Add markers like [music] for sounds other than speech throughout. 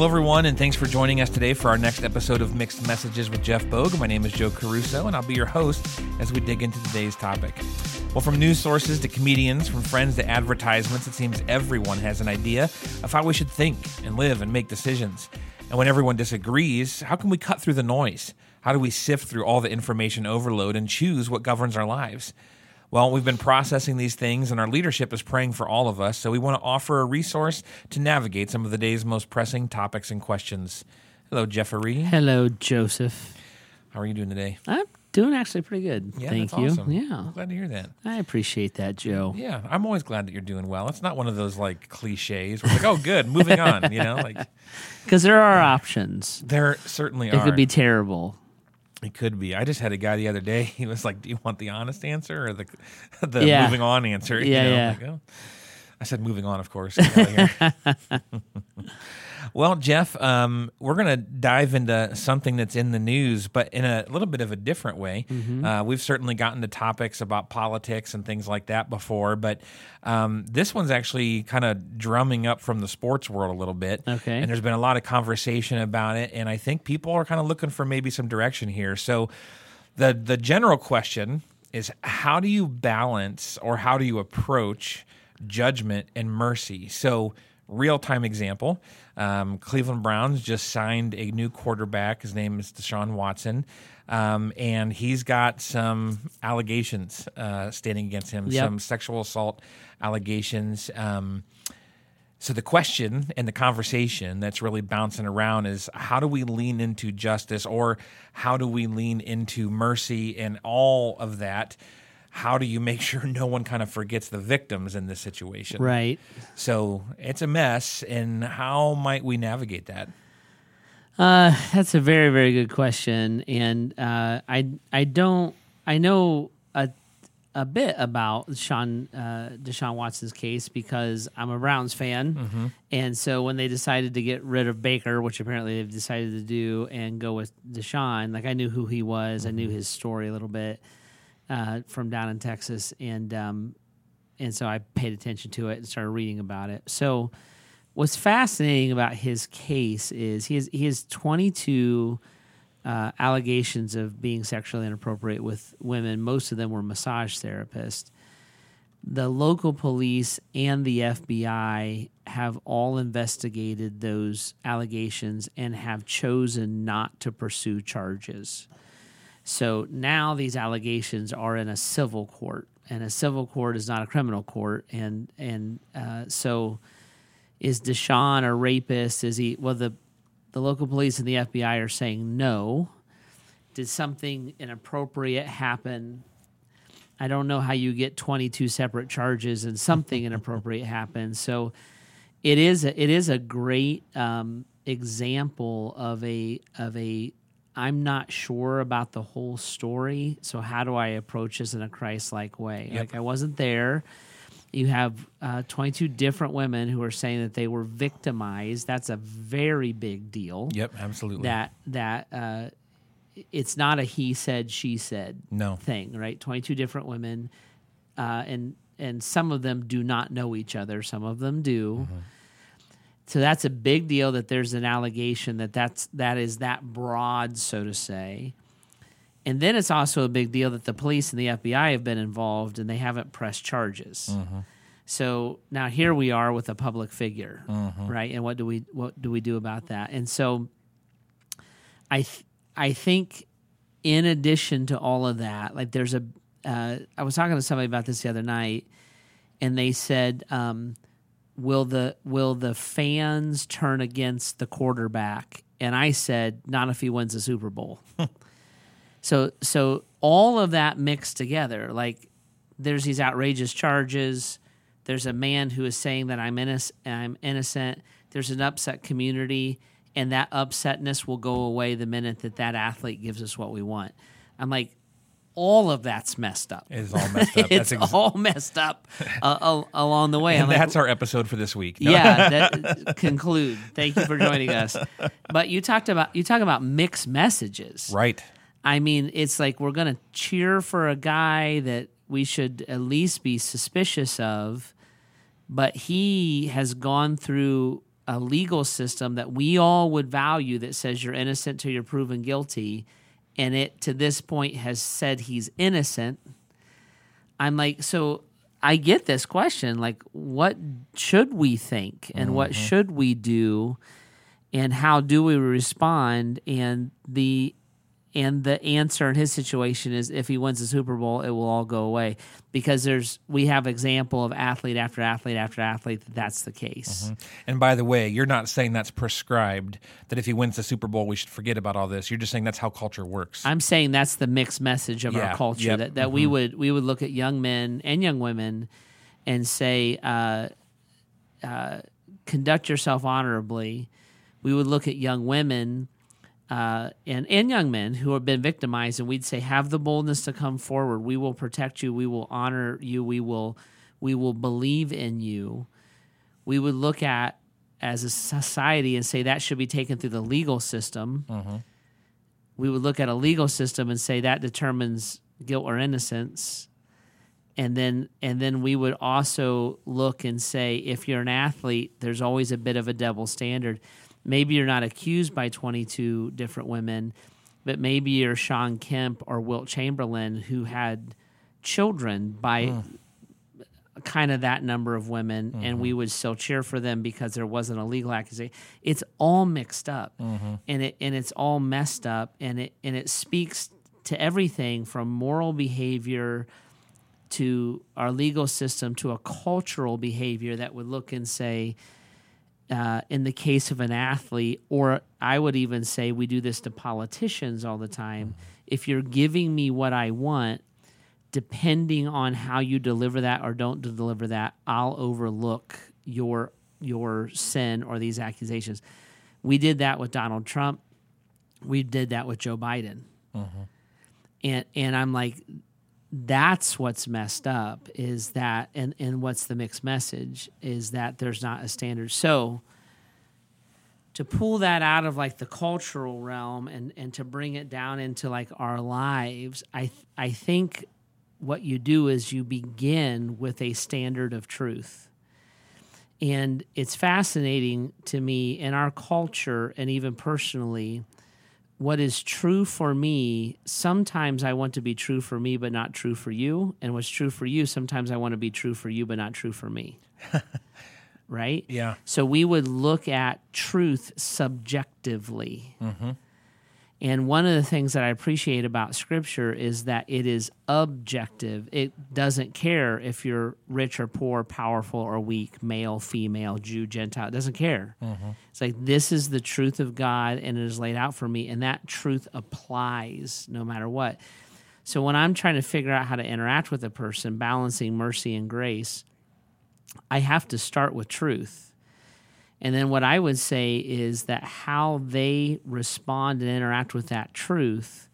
Well, everyone, and thanks for joining us today for our next episode of Mixed Messages with Jeff Bogue. My name is Joe Caruso, and I'll be your host as we dig into today's topic. Well, from news sources to comedians, from friends to advertisements, it seems everyone has an idea of how we should think and live and make decisions. And when everyone disagrees, how can we cut through the noise? How do we sift through all the information overload and choose what governs our lives? Well, we've been processing these things, and our leadership is praying for all of us. So we want to offer a resource to navigate some of the day's most pressing topics and questions. Hello, Jeffrey. Hello, Joseph. How are you doing today? I'm doing actually pretty good. Yeah, Thank you. awesome. Yeah. I'm glad to hear that. I appreciate that, Joe. Yeah, I'm always glad that you're doing well. It's not one of those like cliches where it's like, oh, good, moving on. You know, like [laughs] Because there are options. there certainly It are. It could be terrible. It could be. I just had a guy the other day. [laughs] He was like, "Do you want the honest answer or the [laughs] the Yeah. moving on answer?" [laughs] You Yeah, know, yeah. like, oh. I said, "Moving on, of course." Get out of here. well, Jeff, um, we're going to dive into something that's in the news, but in a little bit of a different way. Mm-hmm. Uh, we've certainly gotten to topics about politics and things like that before, but um, this one's actually kind of drumming up from the sports world a little bit. Okay. And there's been a lot of conversation about it, and I think people are kind of looking for maybe some direction here. So, the the general question is, how do you balance or how do you approach judgment and mercy? So, real time example: um, Cleveland Browns just signed a new quarterback. His name is Deshaun Watson. Um, and he's got some allegations uh, standing against him, Yep. some sexual assault allegations. Um, so the question and the conversation that's really bouncing around is how do we lean into justice or how do we lean into mercy and all of that? How do you make [laughs] sure no one kind of forgets the victims in this situation? Right. So it's a mess and how might we navigate that? Uh, that's a very, very good question. And uh, I, I don't, I know a, a bit about Sean, uh, Deshaun Watson's case because I'm a Browns fan. And so when they decided to get rid of Baker, which apparently they've decided to do, and go with Deshaun, like I knew who he was, I knew his story a little bit uh, from down in Texas. And, um, and so I paid attention to it and started reading about it. So, what's fascinating about his case is he has he has 22 uh, allegations of being sexually inappropriate with women. Most of them were massage therapists. The local police and the FBI have all investigated those allegations and have chosen not to pursue charges. So now these allegations are in a civil court, and a civil court is not a criminal court, and and uh, so is Deshaun a rapist? Is he? Well, the the local police and the FBI are saying no. Did something inappropriate happen? I don't know how you get 22 separate charges and something inappropriate [laughs] happens. So it is a, it is a great um, example of a of a I'm not sure about the whole story. So how do I approach this in a Christ-like way? Like I wasn't there. You have uh, 22 different women who are saying that they were victimized. That's a very big deal. Yep, absolutely. That that uh, it's not a he said she said No. thing, right? 22 different women, uh, and and some of them do not know each other. Some of them do. So that's a big deal that there's an allegation that that's that is that broad, so to say. And then it's also a big deal that the police and the FBI have been involved and they haven't pressed charges. So now here we are with a public figure, right? And what do we what do we do about that? And so I th- I think in addition to all of that, like there's a uh, I was talking to somebody about this the other night, and they said, um, "Will the will the fans turn against the quarterback?" And I said, "Not if he wins the Super Bowl." [laughs] so so all of that mixed together, like there's these outrageous charges. There's a man who is saying that I'm innocent. I'm innocent. There's an upset community, and that upsetness will go away the minute that that athlete gives us what we want. I'm like, all of that's messed up. It's all messed up. [laughs] it's ex- all messed up uh, along the way. and I'm like, that's our episode for this week. No? yeah. [laughs] That, conclude. Thank you for joining us. But you talked about you talk about mixed messages. Right. I mean, it's like we're going to cheer for a guy that we should at least be suspicious of, but he has gone through a legal system that we all would value that says you're innocent till you're proven guilty, and it to this point has said he's innocent. I'm like, so I get this question like, what should we think and what mm-hmm. should we do? And how do we respond? And the and the answer in his situation is if he wins the Super Bowl, it will all go away because there's we have example of athlete after athlete after athlete that that's the case. And by the way, you're not saying that's prescribed. That if he wins the Super Bowl, we should forget about all this. You're just saying that's how culture works. I'm saying that's the mixed message of Yeah, our culture yep, that, that we would we would look at young men and young women and say, uh, uh, conduct yourself honorably. We would look at young women uh, and and young men who have been victimized, and we'd say, have the boldness to come forward. We will protect you. We will honor you. We will we will believe in you. We would look at as a society and say that should be taken through the legal system we would look at a legal system and say that determines guilt or innocence and then and then we would also look and say if you're an athlete there's always a bit of a double standard maybe you're not accused by 22 different women but maybe you're Shawn Kemp or Wilt Chamberlain who had children by hmm. kind of that number of women and we mm-hmm. would still cheer for them because there wasn't a legal accusation. It's all mixed up mm-hmm. and it and it's all messed up and it and it speaks to everything from moral behavior to our legal system to a cultural behavior that would look and say uh, in the case of an athlete, or I would even say we do this to politicians all the time. If you're giving me what I want, depending on how you deliver that or don't deliver that, I'll overlook your your sin or these accusations. We did that with Donald Trump. We did that with Joe Biden. And and I'm like, that's what's messed up is that and and what's the mixed message is that there's not a standard. So to pull that out of like the cultural realm and and to bring it down into like our lives i th- i think what you do is you begin with a standard of truth. And it's fascinating to me in our culture and even personally what is true for me, sometimes I want to be true for me, but not true for you. And what's true for you, sometimes I want to be true for you, but not true for me. [laughs] right? Yeah. So we would look at truth subjectively. Mm-hmm. And one of the things that I appreciate about scripture is that it is objective. It doesn't care if you're rich or poor, powerful or weak, male, female, Jew, Gentile. It doesn't care. Mm-hmm. It's like this is the truth of God and it is laid out for me. And that truth applies no matter what. So when I'm trying to figure out how to interact with a person, balancing mercy and grace, I have to start with truth. And then what I would say is that how they respond and interact with that truth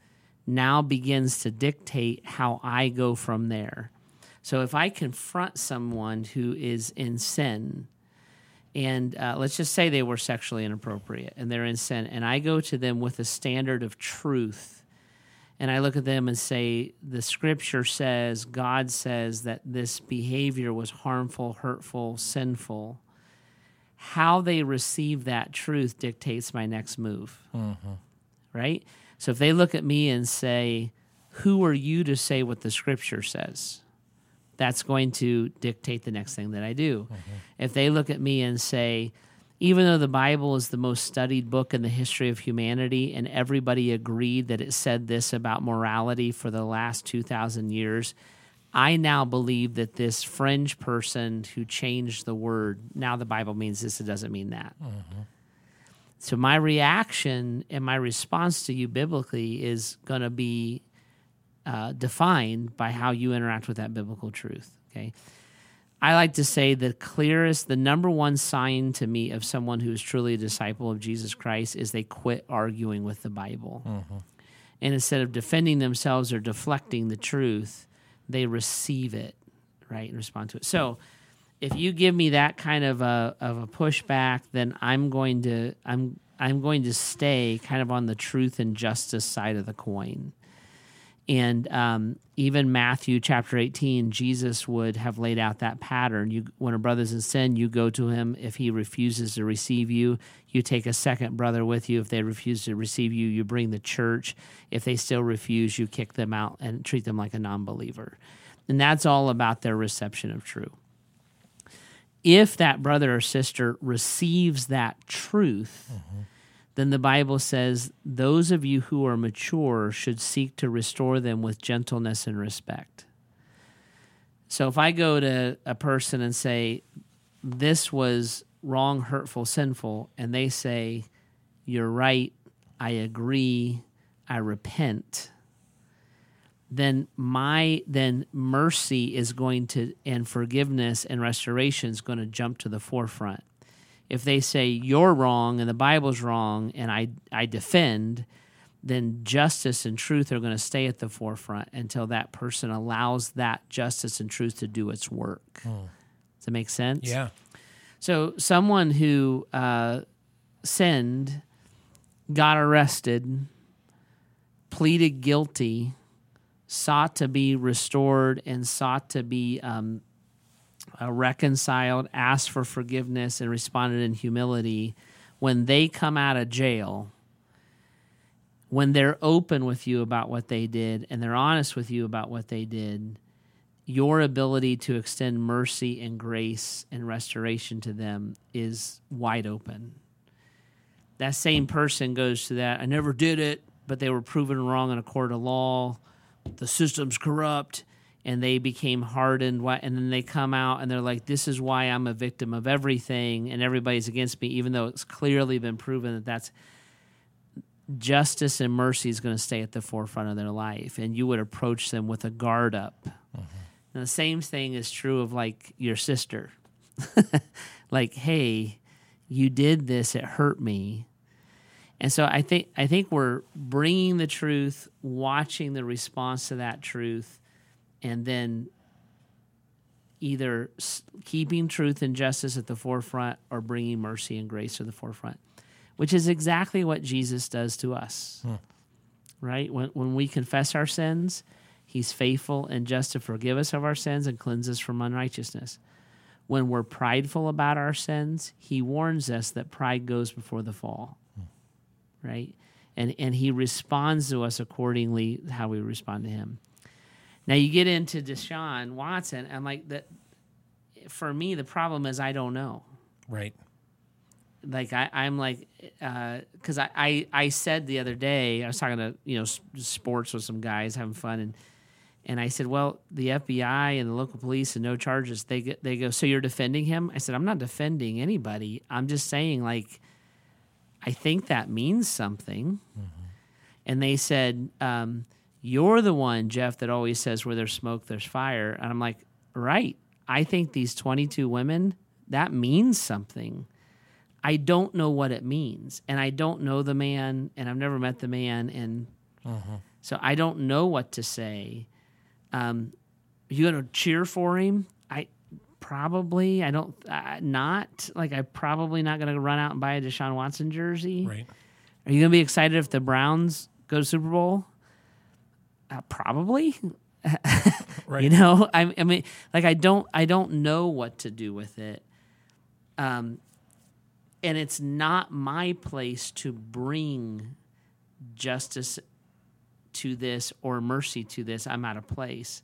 now begins to dictate how I go from there. So if I confront someone who is in sin, and uh, let's just say they were sexually inappropriate and they're in sin, and I go to them with a standard of truth, and I look at them and say, the scripture says, God says that this behavior was harmful, hurtful, sinful how they receive that truth dictates my next move. Mm-hmm. Right? So if they look at me and say, Who are you to say what the scripture says? That's going to dictate the next thing that I do. Mm-hmm. If they look at me and say, even though the Bible is the most studied book in the history of humanity, and everybody agreed that it said this about morality for the last 2,000 years, I now believe that this fringe person who changed the word, now the Bible means this, it doesn't mean that. So my reaction and my response to you biblically is going to be uh, defined by how you interact with that biblical truth. Okay. I like to say the clearest, the number one sign to me of someone who is truly a disciple of Jesus Christ is they quit arguing with the Bible. And instead of defending themselves or deflecting the truth, they receive it, right, and respond to it. So, if you give me that kind of a of a pushback, then I'm going to I'm I'm going to stay kind of on the truth and justice side of the coin. And um, even Matthew chapter 18, Jesus would have laid out that pattern. You, when a brother's in sin, you go to him. If he refuses to receive you, you take a second brother with you. If they refuse to receive you, you bring the church. If they still refuse, you kick them out and treat them like a non believer. And that's all about their reception of truth. If that brother or sister receives that truth, mm-hmm then the Bible says, Those of you who are mature should seek to restore them with gentleness and respect. So if I go to a person and say, This was wrong, hurtful, sinful, and they say, You're right, I agree, I repent, then my then mercy is going to and forgiveness and restoration is going to jump to the forefront if they say you're wrong and the Bible's wrong and I, I defend, then justice and truth are going to stay at the forefront until that person allows that justice and truth to do its work. Hmm. Does that make sense? Yeah. So someone who uh, sinned, got arrested, pleaded guilty, sought to be restored, and sought to be um, uh, reconciled, asked for forgiveness, and responded in humility, when they come out of jail, when they're open with you about what they did and they're honest with you about what they did, your ability to extend mercy and grace and restoration to them is wide open. That same person goes to that, I never did it, but they were proven wrong in a court of law. The system's corrupt and they became hardened and then they come out and they're like this is why i'm a victim of everything and everybody's against me even though it's clearly been proven that that's justice and mercy is going to stay at the forefront of their life and you would approach them with a guard up. Mm-hmm. and the same thing is true of like your sister. [laughs] Like hey you did this it hurt me. And so i think i think we're bringing the truth watching the response to that truth and then either keeping truth and justice at the forefront or bringing mercy and grace to the forefront, which is exactly what Jesus does to us. Hmm. Right? When, when we confess our sins, he's faithful and just to forgive us of our sins and cleanse us from unrighteousness. When we're prideful about our sins, he warns us that pride goes before the fall. Hmm. Right? And, and he responds to us accordingly how we respond to him. Now you get into Deshaun Watson, and like that. For me, the problem is I don't know. Right. Like I, I'm like, because uh, I, I, I said the other day I was talking to you know sports with some guys having fun and and I said, well, the FBI and the local police and no charges. They get, they go, so you're defending him? I said, I'm not defending anybody. I'm just saying like, I think that means something. Mm-hmm. And they said, um, you're the one, Jeff, that always says where there's smoke, there's fire. And I'm like, right. I think these 22 women, that means something. I don't know what it means. And I don't know the man, and I've never met the man. And uh-huh. so I don't know what to say. Um, you going to cheer for him? I probably, I don't, uh, not like I'm probably not going to run out and buy a Deshaun Watson jersey. Right. Are you going to be excited if the Browns go to Super Bowl? Uh, probably. [laughs] right. You know, I, I, mean, like I don't, I don't know what to do with it. Um, and it's not my place to bring justice to this or mercy to this. I'm out of place.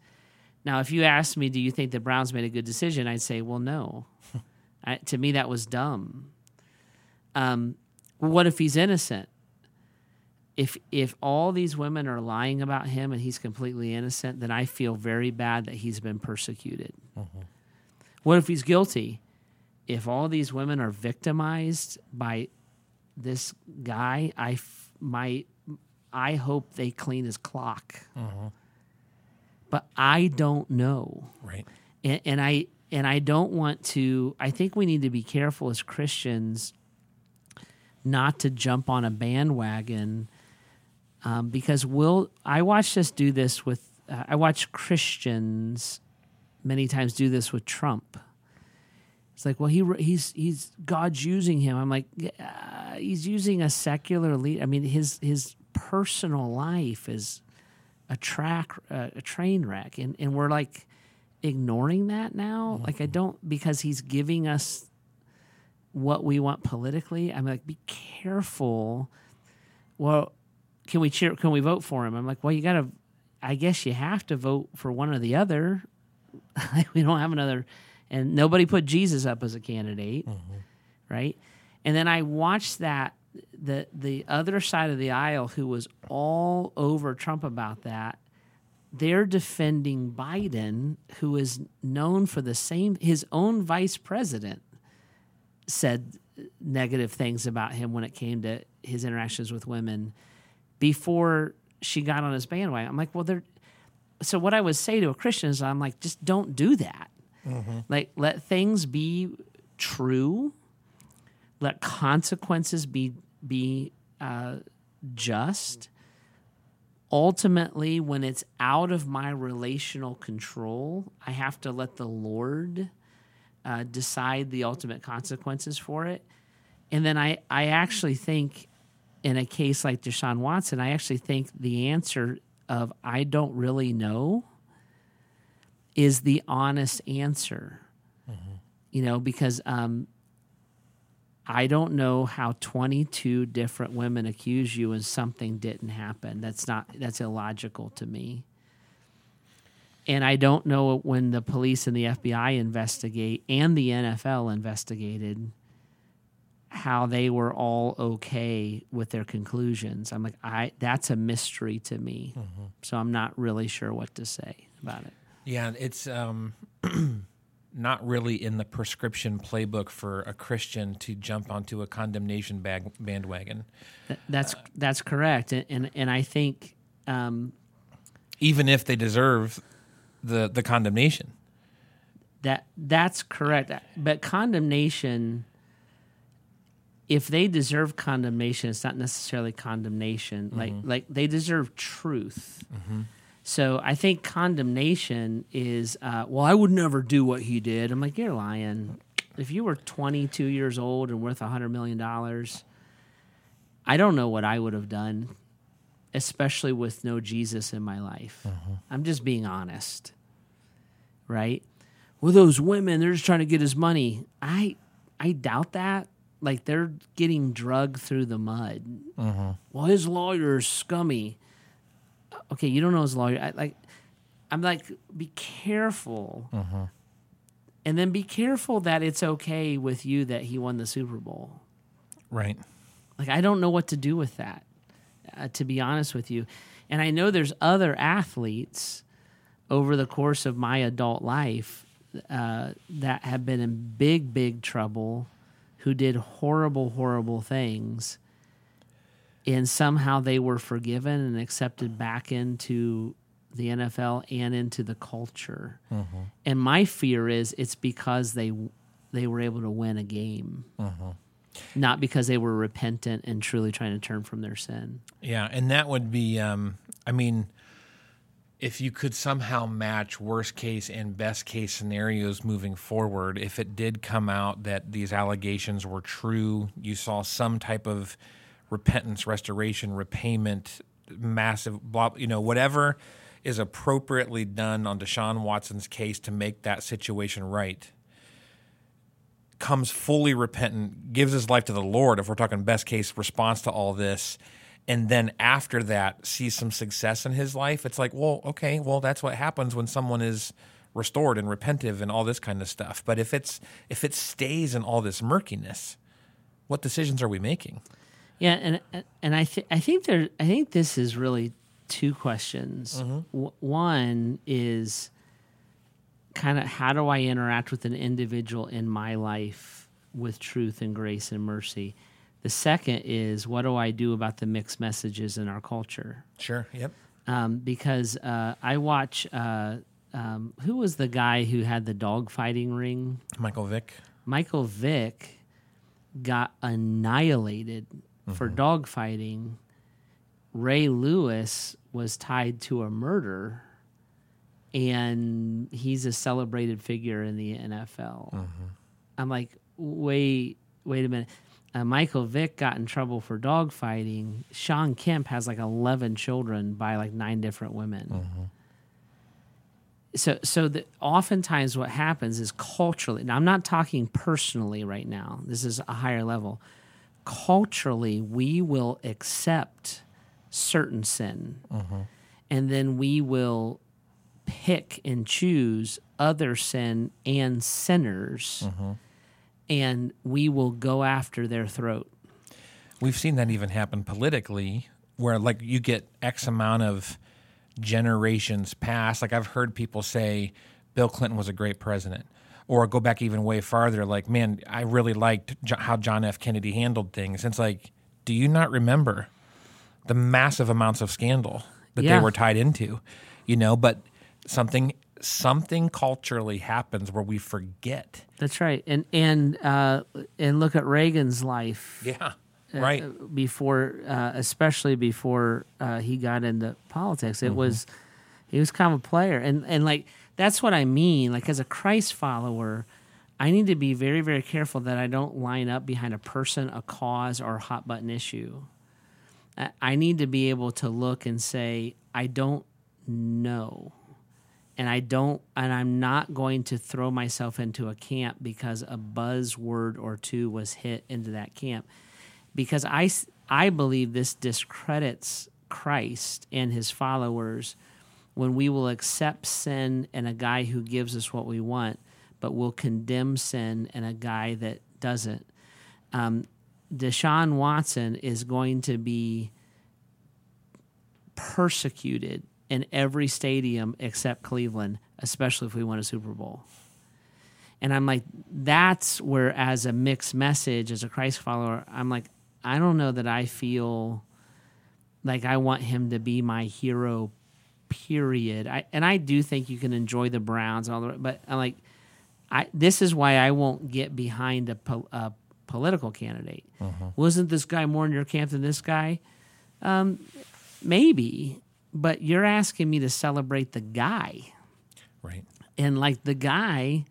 Now, if you ask me, do you think the Browns made a good decision? I'd say, well, no. [laughs] I, to me, that was dumb. Um, what if he's innocent? If if all these women are lying about him and he's completely innocent, then I feel very bad that he's been persecuted. Mm-hmm. What if he's guilty? If all these women are victimized by this guy, I my I hope they clean his clock. Mm-hmm. But I don't know. Right. And, and I and I don't want to. I think we need to be careful as Christians not to jump on a bandwagon um, because we'll I watched us do this with uh, I watch Christians many times do this with Trump. It's like, well, he he's he's God's using him. I'm like, he's using a secular lead. I mean, his his personal life is a track uh, a train wreck and and we're like ignoring that now like i don't because he's giving us what we want politically i'm like be careful well can we cheer can we vote for him? I'm like well you gotta i guess you have to vote for one or the other. [laughs] We don't have another and nobody put jesus up as a candidate mm-hmm. right? And then i watched that the the other side of the aisle who was all over trump about that. They're defending biden who is known for the same his own vice president said negative things about him when it came to his interactions with women before she got on his bandwagon. I'm like, well, they're so what I would say to a Christian is, I'm like, just don't do that. Like, let things be true. Let consequences be be uh, just. Ultimately, when it's out of my relational control, I have to let the Lord uh, decide the ultimate consequences for it. And then I, I actually think in a case like Deshaun Watson, I actually think the answer of I don't really know is the honest answer. You know, because um, I don't know how 22 different women accuse you and something didn't happen. That's not, that's illogical to me. And I don't know when the police and the FBI investigate and the NFL investigated how they were all okay with their conclusions. I'm like, I that's a mystery to me. So I'm not really sure what to say about it. Yeah, it's um, [clears throat] not really in the prescription playbook for a Christian to jump onto a condemnation bag- bandwagon, Th- That's that's correct, and and, and I think um, even if they deserve the the condemnation. that that's correct. But condemnation, if they deserve condemnation, it's not necessarily condemnation. Like mm-hmm. like they deserve truth. Mm-hmm. So I think condemnation is, uh, well, I would never do what he did. I'm like, you're lying. If you were 22 years old and worth $100 million, I don't know what I would have done, especially with no Jesus in my life. Mm-hmm. I'm just being honest, right? Well, those women, they're just trying to get his money. I, I doubt that. Like they're getting drugged through the mud. Well, his lawyer's scummy okay, you don't know his lawyer. I, like, I'm like, be careful, and then be careful that it's okay with you that he won the Super Bowl. Right. Like, I don't know what to do with that, uh, to be honest with you. And I know there's other athletes over the course of my adult life uh, that have been in big, big trouble, who did horrible, horrible things and somehow they were forgiven and accepted back into the NFL and into the culture. And my fear is it's because they they were able to win a game, not because they were repentant and truly trying to turn from their sin. Yeah, and that would be, um, I mean, if you could somehow match worst case and best case scenarios moving forward, if it did come out that these allegations were true, you saw some type of repentance, restoration, repayment, massive, blah, you know, whatever is appropriately done on Deshaun Watson's case to make that situation right comes fully repentant, gives his life to the Lord, if we're talking best case response to all this, and then after that sees some success in his life, it's like, well, okay, well, that's what happens when someone is restored and repentive and all this kind of stuff. But if it's if it stays in all this murkiness, what decisions are we making? Yeah, and and I th- I think there I think this is really two questions. Mm-hmm. W- one is kind of how do I interact with an individual in my life with truth and grace and mercy. The second is what do I do about the mixed messages in our culture? Sure. Yep. Um, because uh, I watch uh, um, who was the guy who had the dog fighting ring? Michael Vick. Michael Vick got annihilated for dog fighting. Ray Lewis was tied to a murder, and he's a celebrated figure in the NFL. I'm like, wait, wait a minute. Uh, Michael Vick got in trouble for dog fighting. Shawn Kemp has like 11 children by like nine different women. Mm-hmm. So, so that oftentimes what happens is culturally, now I'm not talking personally right now, this is a higher level. Culturally, we will accept certain sin mm-hmm. and then we will pick and choose other sin and sinners mm-hmm. And we will go after their throat. We've seen that even happen politically, where like you get X amount of generations past. Like I've heard people say Bill Clinton was a great president, or go back even way farther. Like, man, I really liked how John F. Kennedy handled things. It's like, do you not remember the massive amounts of scandal that Yeah. they were tied into? You know, but something something culturally happens where we forget. That's right. And and uh, and look at Reagan's life. Yeah. uh, Right. before, uh, especially before uh, he got into politics, it was he was kind of a player, and and like that's what I mean. Like as a Christ follower, I need to be very very careful that I don't line up behind a person, a cause, or a hot button issue. I- I need to be able to look and say, I don't know. And I don't, and I'm not going to throw myself into a camp because a buzzword or two was hit into that camp because I I believe this discredits Christ and his followers when we will accept sin and a guy who gives us what we want, but will condemn sin and a guy that doesn't. Um, Deshaun Watson is going to be persecuted in every stadium except Cleveland, especially if we win a Super Bowl. And I'm like, that's where, as a mixed message, as a Christ follower, I'm like, I don't know that I feel like I want him to be my hero, period. I, and I do think you can enjoy the Browns and all the, but I'm like, I, this is why I won't get behind a, po- a political candidate. Wasn't this guy more in your camp than this guy? Um, maybe, but you're asking me to celebrate the guy Right. and like the guy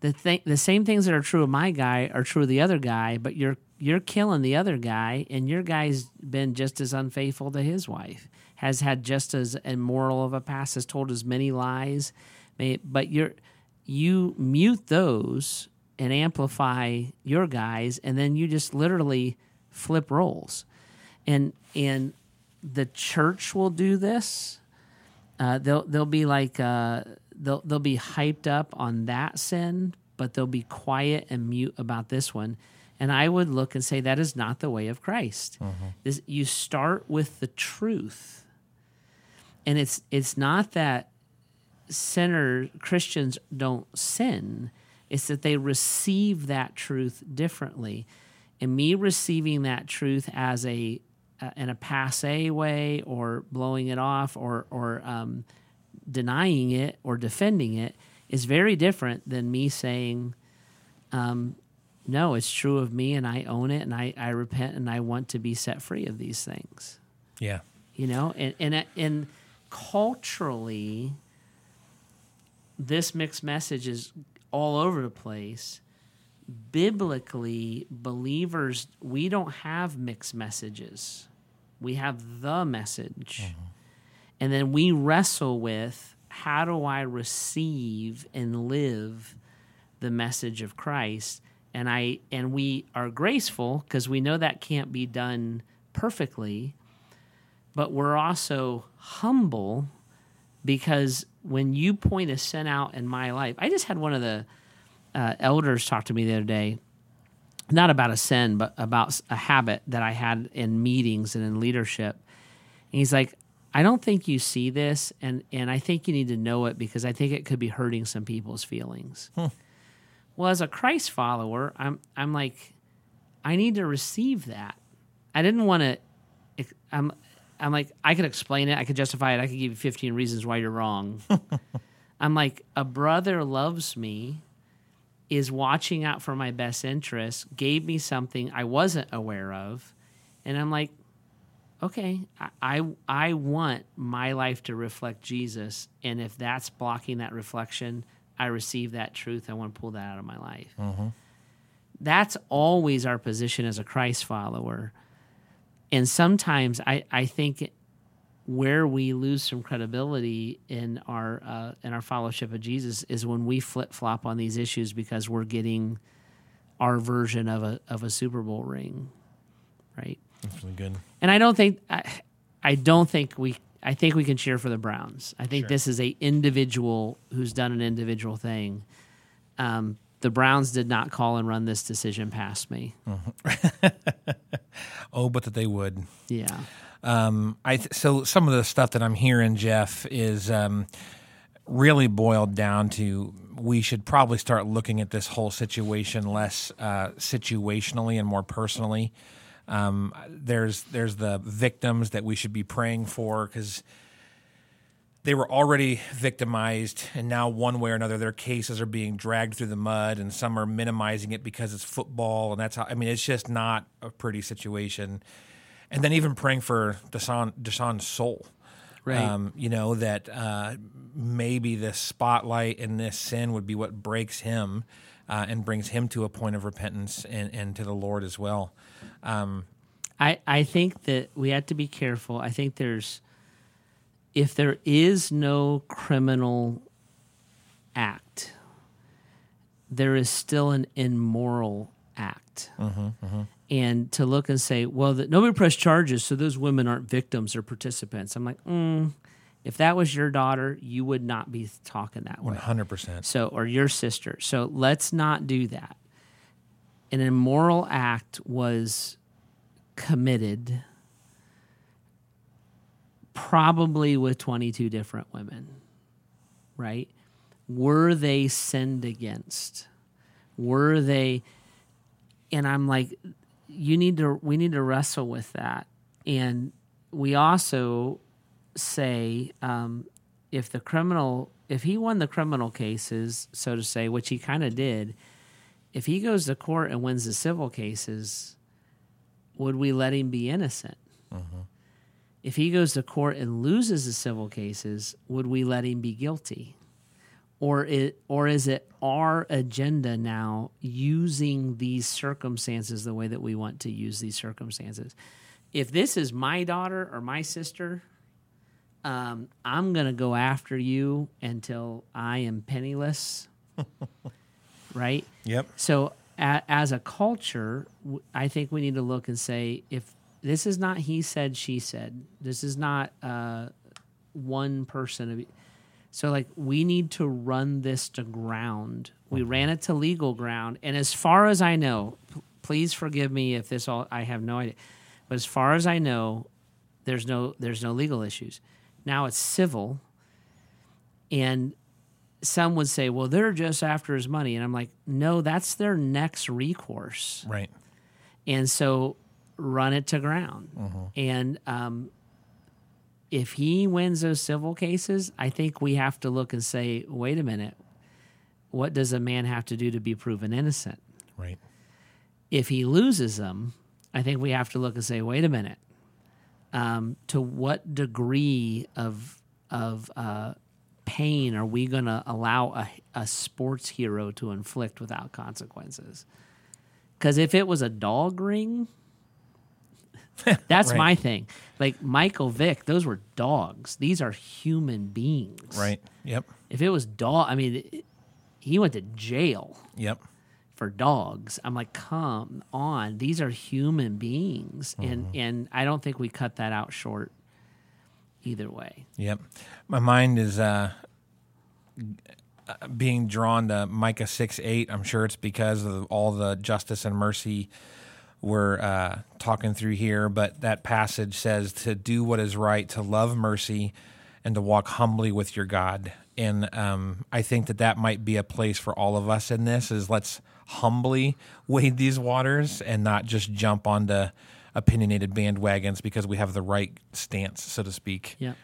the thing the same things that are true of my guy are true of the other guy but you're you're killing the other guy and your guy's been just as unfaithful to his wife has had just as immoral of a past has told as many lies but you're you mute those and amplify your guys and then you just literally flip roles and and the church will do this uh, they'll they'll be like uh, they'll they'll be hyped up on that sin, but they'll be quiet and mute about this one. And I would look and say that is not the way of Christ. This, you start with the truth, and it's it's not that sinner Christians don't sin; it's that they receive that truth differently. And me receiving that truth as a uh, in a passe way or blowing it off or or um, denying it or defending it is very different than me saying, um, "No, it's true of me, and I own it, and I, I repent, and I want to be set free of these things." Yeah. You know, and and and culturally, this mixed message is all over the place. Biblically, believers, we don't have mixed messages. We have the message. Mm-hmm. And then we wrestle with how do I receive and live the message of Christ? And I and we are graceful because we know that can't be done perfectly, but we're also humble because when you point a sin out in my life, I just had one of the uh, elders talked to me the other day, not about a sin, but about a habit that I had in meetings and in leadership. And he's like, I don't think you see this, and, and I think you need to know it because I think it could be hurting some people's feelings. Well, as a Christ follower, I'm I'm like, I need to receive that. I didn't want to. I'm I'm like I could explain it. I could justify it. I could give you 15 reasons why you're wrong. [laughs] I'm like a brother loves me, is watching out for my best interests, gave me something I wasn't aware of, and I'm like, okay, I I, I want my life to reflect Jesus, and if that's blocking that reflection, I receive that truth. I want to pull that out of my life. Mm-hmm. That's always our position as a Christ follower. And sometimes I, I think where we lose some credibility in our uh, in our fellowship of Jesus is when we flip flop on these issues because we're getting our version of a of a Super Bowl ring, right? That's really good. And I don't think I, I don't think we I think we can cheer for the Browns. I think Sure. this is a individual who's done an individual thing. Um, the Browns did not call and run this decision past me. [laughs] Oh, but that they would. Yeah. Um, I th- so some of the stuff that I'm hearing, Jeff, is um, really boiled down to we should probably start looking at this whole situation less uh, situationally and more personally. Um, there's there's the victims that we should be praying for because they were already victimized, and now one way or another, their cases are being dragged through the mud, and some are minimizing it because it's football, and that's how. I mean, it's just not a pretty situation. And then even praying for Deshaun Deshaun's soul, Right. Um, you know that uh, maybe this spotlight and this sin would be what breaks him uh, and brings him to a point of repentance and, and to the Lord as well. Um, I, I think that we have to be careful. I think there's, if there is no criminal act, there is still an immoral act. And to look and say, well, that nobody pressed charges, so those women aren't victims or participants. I'm like, mm, if that was your daughter, you would not be talking that way. 100%. So, or your sister. So let's not do that. An immoral act was committed probably with 22 different women, right? Were they sinned against? Were they, and I'm like, you need to, we need to wrestle with that. And we also say, um, if the criminal, if he won the criminal cases, so to say, which he kind of did, if he goes to court and wins the civil cases, would we let him be innocent? If he goes to court and loses the civil cases, would we let him be guilty? Or it, or is it our agenda now using these circumstances the way that we want to use these circumstances? If this is my daughter or my sister, um, I'm going to go after you until I am penniless. [laughs] right? Yep. So, a, as a culture, w- I think we need to look and say if this is not he said, she said, this is not uh, one person. So, like, we need to run this to ground. We ran it to legal ground, and as far as I know, p- please forgive me if this all I have no idea, but as far as I know, there's no there's no legal issues. Now it's civil, and some would say, well, they're just after his money. And I'm like, no, that's their next recourse. Right. And so run it to ground. And um, if he wins those civil cases, I think we have to look and say, wait a minute, what does a man have to do to be proven innocent? Right. if he loses them, I think we have to look and say, wait a minute, um, to what degree of of uh, pain are we going to allow a, a sports hero to inflict without consequences? Because if it was a dog ring, [laughs] that's Right. my thing. Like Michael Vick, those were dogs. These are human beings. Right. Yep. If it was dog, I mean, it- he went to jail Yep. for dogs. I'm like, come on, these are human beings, and and I don't think we cut that out short either way. Yep. My mind is uh, being drawn to Micah 6 8. I'm sure it's because of all the justice and mercy we're uh, talking through here. But that passage says to do what is right, to love mercy, and to walk humbly with your God. And um, I think that that might be a place for all of us in this is let's humbly [laughs] wade these waters and not just jump onto opinionated bandwagons because we have the right stance, so to speak. Yeah,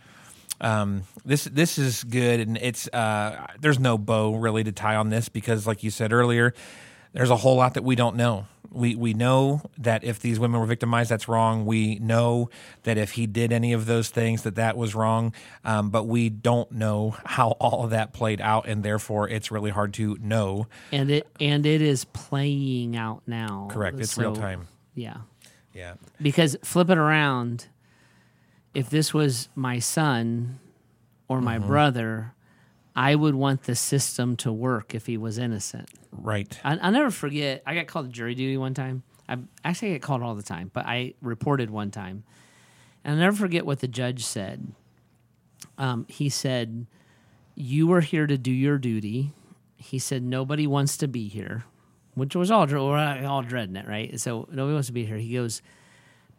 Um, this this is good, and it's uh, there's no bow really to tie on this because, like you said earlier, there's a whole lot that we don't know. We we know that if these women were victimized, that's wrong. We know that if he did any of those things, that that was wrong. Um, but we don't know how all of that played out, and therefore it's really hard to know. And it and it is playing out now. Correct. It's real time. Yeah. Yeah. Because flip it around, if this was my son or my brother, I would want the system to work if he was innocent. Right. I, I'll never forget. I got called to jury duty one time. I actually I get called all the time, but I reported one time, and I'll never forget what the judge said. Um, he said, "You were here to do your duty." He said, "Nobody wants to be here," which was all we're all dreading it, right? So nobody wants to be here. He goes,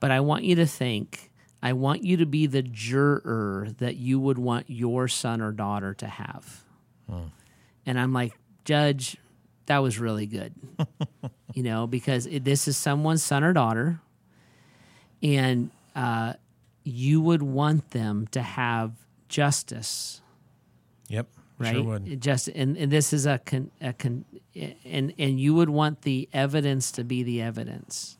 "But I want you to think." I want you to be the juror that you would want your son or daughter to have. And I'm like, Judge, that was really good. [laughs] you know, because it, this is someone's son or daughter. And uh, you would want them to have justice Yep. right? Sure Just and, and this is a con, a con, and and you would want the evidence to be the evidence.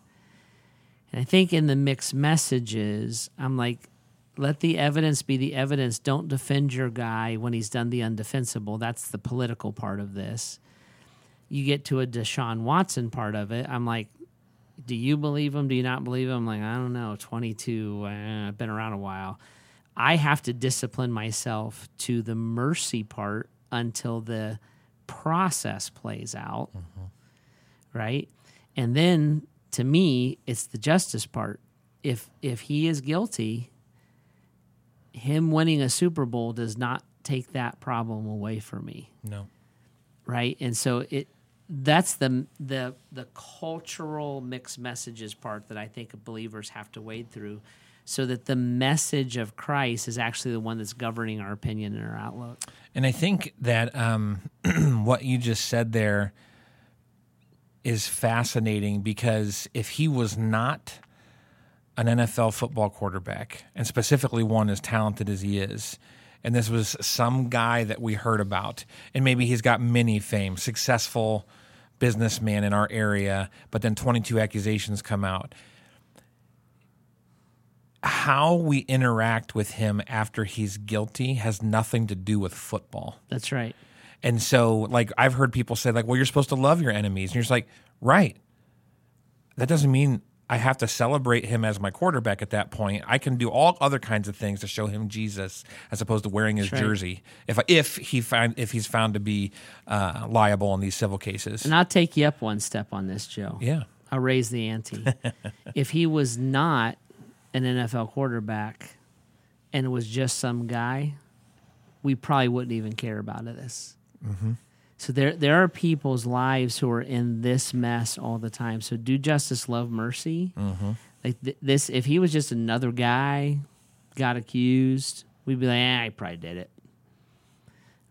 And I think in the mixed messages, I'm like, let the evidence be the evidence. Don't defend your guy when he's done the undefensible. That's the political part of this. You get to a Deshaun Watson part of it. I'm like, do you believe him? Do you not believe him? I'm like, I don't know. 22. eh, I've been around a while. I have to discipline myself to the mercy part until the process plays out. Right? And then to me, it's the justice part. If if he is guilty, him winning a Super Bowl does not take that problem away from me No. right? And so it that's the the the cultural mixed messages part that I think believers have to wade through, so that the message of Christ is actually the one that's governing our opinion and our outlook. And I think that um, [clears throat] what you just said there is fascinating because if he was not an NFL football quarterback, and specifically one as talented as he is, and this was some guy that we heard about, and maybe he's got many fame, successful businessman in our area, but then 22 accusations come out. How we interact with him after he's guilty has nothing to do with football. That's right. And so, like, I've heard people say, like, well, you're supposed to love your enemies. And you're just like, right. That doesn't mean I have to celebrate him as my quarterback at that point. I can do all other kinds of things to show him Jesus as opposed to wearing his right. jersey. If if he find if he's found to be uh, liable in these civil cases. And I'll take you up one step on this, Joe. yeah. I'll raise the ante. [laughs] if he was not an NFL quarterback and it was just some guy, we probably wouldn't even care about this. So there, there are people's lives who are in this mess all the time. So do justice, love mercy. Like th- this, if he was just another guy, got accused, we'd be like, eh, I probably did it,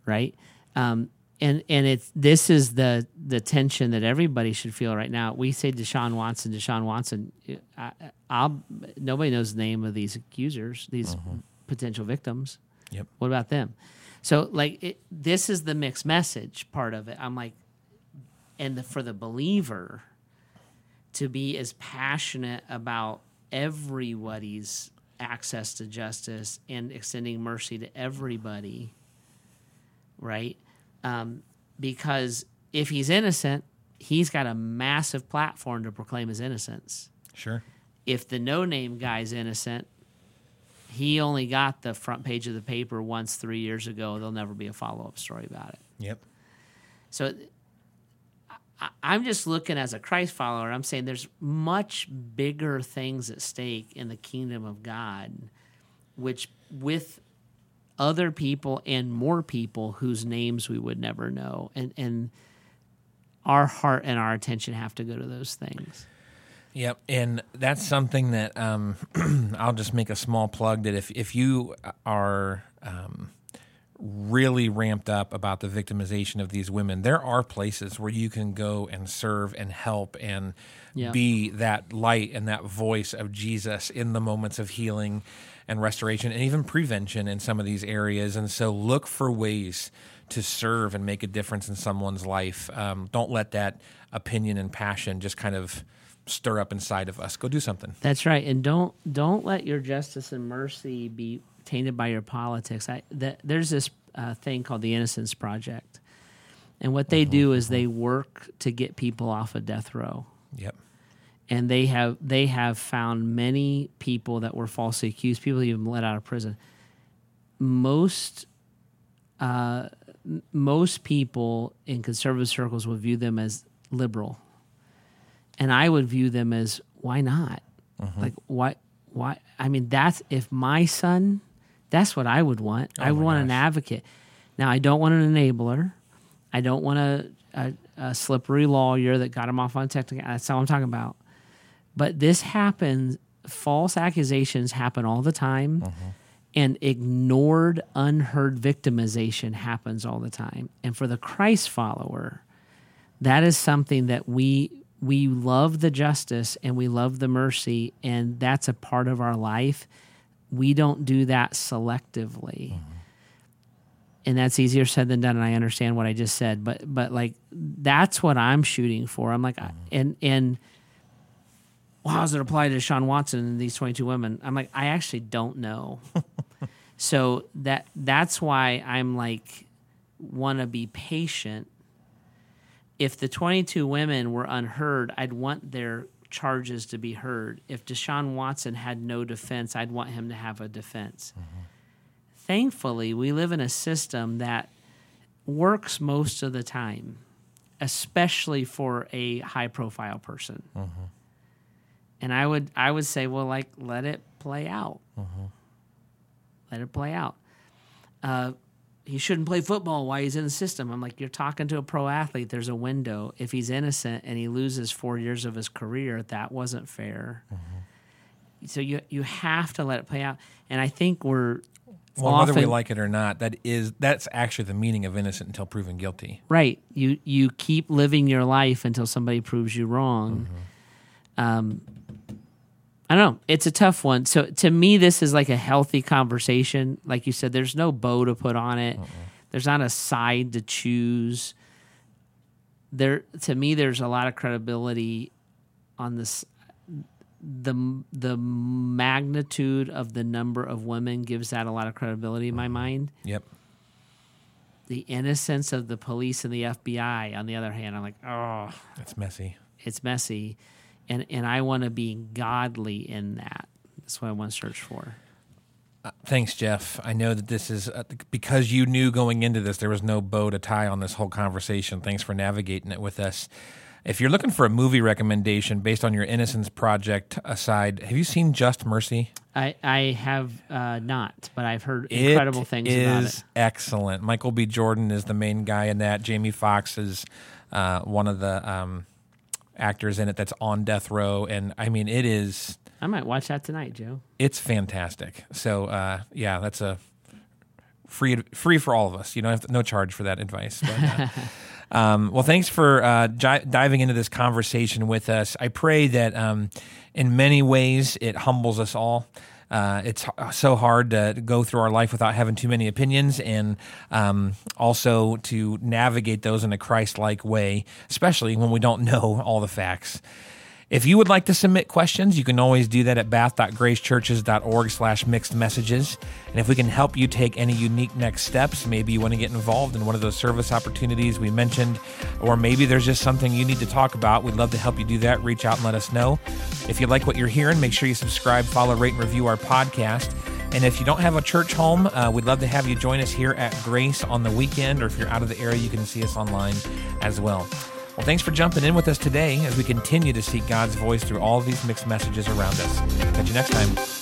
right? Um, and and it's this is the the tension that everybody should feel right now. We say Deshaun Watson, Deshaun Watson. I, I'll nobody knows the name of these accusers, these potential victims. Yep. What about them? So like it, this is the mixed message part of it. I'm like, and the, for the believer to be as passionate about everybody's access to justice and extending mercy to everybody, right? Um, because if he's innocent, he's got a massive platform to proclaim his innocence. Sure. If the no name guy's innocent, he only got the front page of the paper once three years ago. There'll never be a follow up story about it. Yep. So I, I'm just looking as a Christ follower. I'm saying there's much bigger things at stake in the kingdom of God, which with other people and more people whose names we would never know, and and our heart and our attention have to go to those things. Yep, and that's something that um, [clears throat] I'll just make a small plug that if if you are um, really ramped up about the victimization of these women, there are places where you can go and serve and help and be that light and that voice of Jesus in the moments of healing and restoration and even prevention in some of these areas. And so look for ways to serve and make a difference in someone's life. Um, don't let that opinion and passion just kind of stir up inside of us. Go do something. That's right, and don't don't let your justice and mercy be tainted by your politics. I that, there's this uh, thing called the Innocence Project, and what they do is they work to get people off of death row, Yep. and they have they have found many people that were falsely accused, people even let out of prison. Most uh, most people in conservative circles would view them as liberal, and I would view them as why not? Mm-hmm. Like why why? I mean, that's if my son, that's what I would want. Oh I would want an advocate. Now, I don't want an enabler. I don't want a, a, a slippery lawyer that got him off on technical. That's all I'm talking about. But this happens. False accusations happen all the time, mm-hmm. and ignored, unheard victimization happens all the time. And for the Christ follower, that is something that we we love the justice and we love the mercy, and that's a part of our life. We don't do that selectively. Mm-hmm. And that's easier said than done and i understand what i just said but but like that's what i'm shooting for. I'm like I and and well, how does it apply to sean watson and these 22 women? I'm like i actually don't know. [laughs] So that that's why i'm like want to be patient if the 22 women were unheard i'd want their charges to be heard if deshaun watson had no defense i'd want him to have a defense mm-hmm. thankfully, we live in a system that works most of the time, especially for a high profile person. Mm-hmm. And I would I would say, well, like let it play out. Mm-hmm. Let it play out. Uh, he shouldn't play football while he's in the system. I'm like, you're talking to a pro athlete. There's a window. If he's innocent and he loses four years of his career, that wasn't fair. So you you have to let it play out. And I think we're Well, whether we like it or not, that is that's actually the meaning of innocent until proven guilty. Right. You you keep living your life until somebody proves you wrong. Um, I don't know. It's a tough one. So to me, this is like a healthy conversation. Like you said, there's no bow to put on it. There's not a side to choose. There, to me, there's a lot of credibility on this. The the magnitude of the number of women gives that a lot of credibility in my mm-hmm. mind Yep. the innocence of the police and the FBI. On the other hand, I'm like, oh, It's messy. it's messy, and and I want to be godly in that. That's what I want to search for. Thanks, Jeff. I know that this is uh, because you knew going into this there was no bow to tie on this whole conversation. Thanks for navigating it with us. If you're looking for a movie recommendation based on your Innocence Project aside, have you seen Just Mercy? I I have uh, not, but I've heard It incredible things about is it. excellent. Michael B. Jordan is the main guy in that. Jamie Foxx is uh, one of the um, actors in it that's on death row, and I mean it is I might watch that tonight, Joe. it's fantastic. So uh, yeah, that's a free free for all of us. You don't have to, no charge for that advice. But, uh, [laughs] um, well, thanks for uh, diving into this conversation with us. I pray that um, in many ways it humbles us all. Uh, it's so hard to go through our life without having too many opinions, and um, also to navigate those in a Christ-like way, especially when we don't [laughs] know all the facts. If you would like to submit questions, you can always do that at bath.gracechurches.org slash mixed messages. And if we can help you take any unique next steps, maybe you want to get involved in one of those service opportunities we mentioned, or maybe there's just something you need to talk about, we'd love to help you do that. Reach out and let us know. If you like what you're hearing, make sure you subscribe, follow, rate, and review our podcast. And if you don't have a church home, uh, we'd love to have you join us here at Grace on the weekend, or if you're out of the area, you can see us online as well. Well, thanks for jumping in with us today as we continue to seek God's voice through all these mixed messages around us. Catch you next time.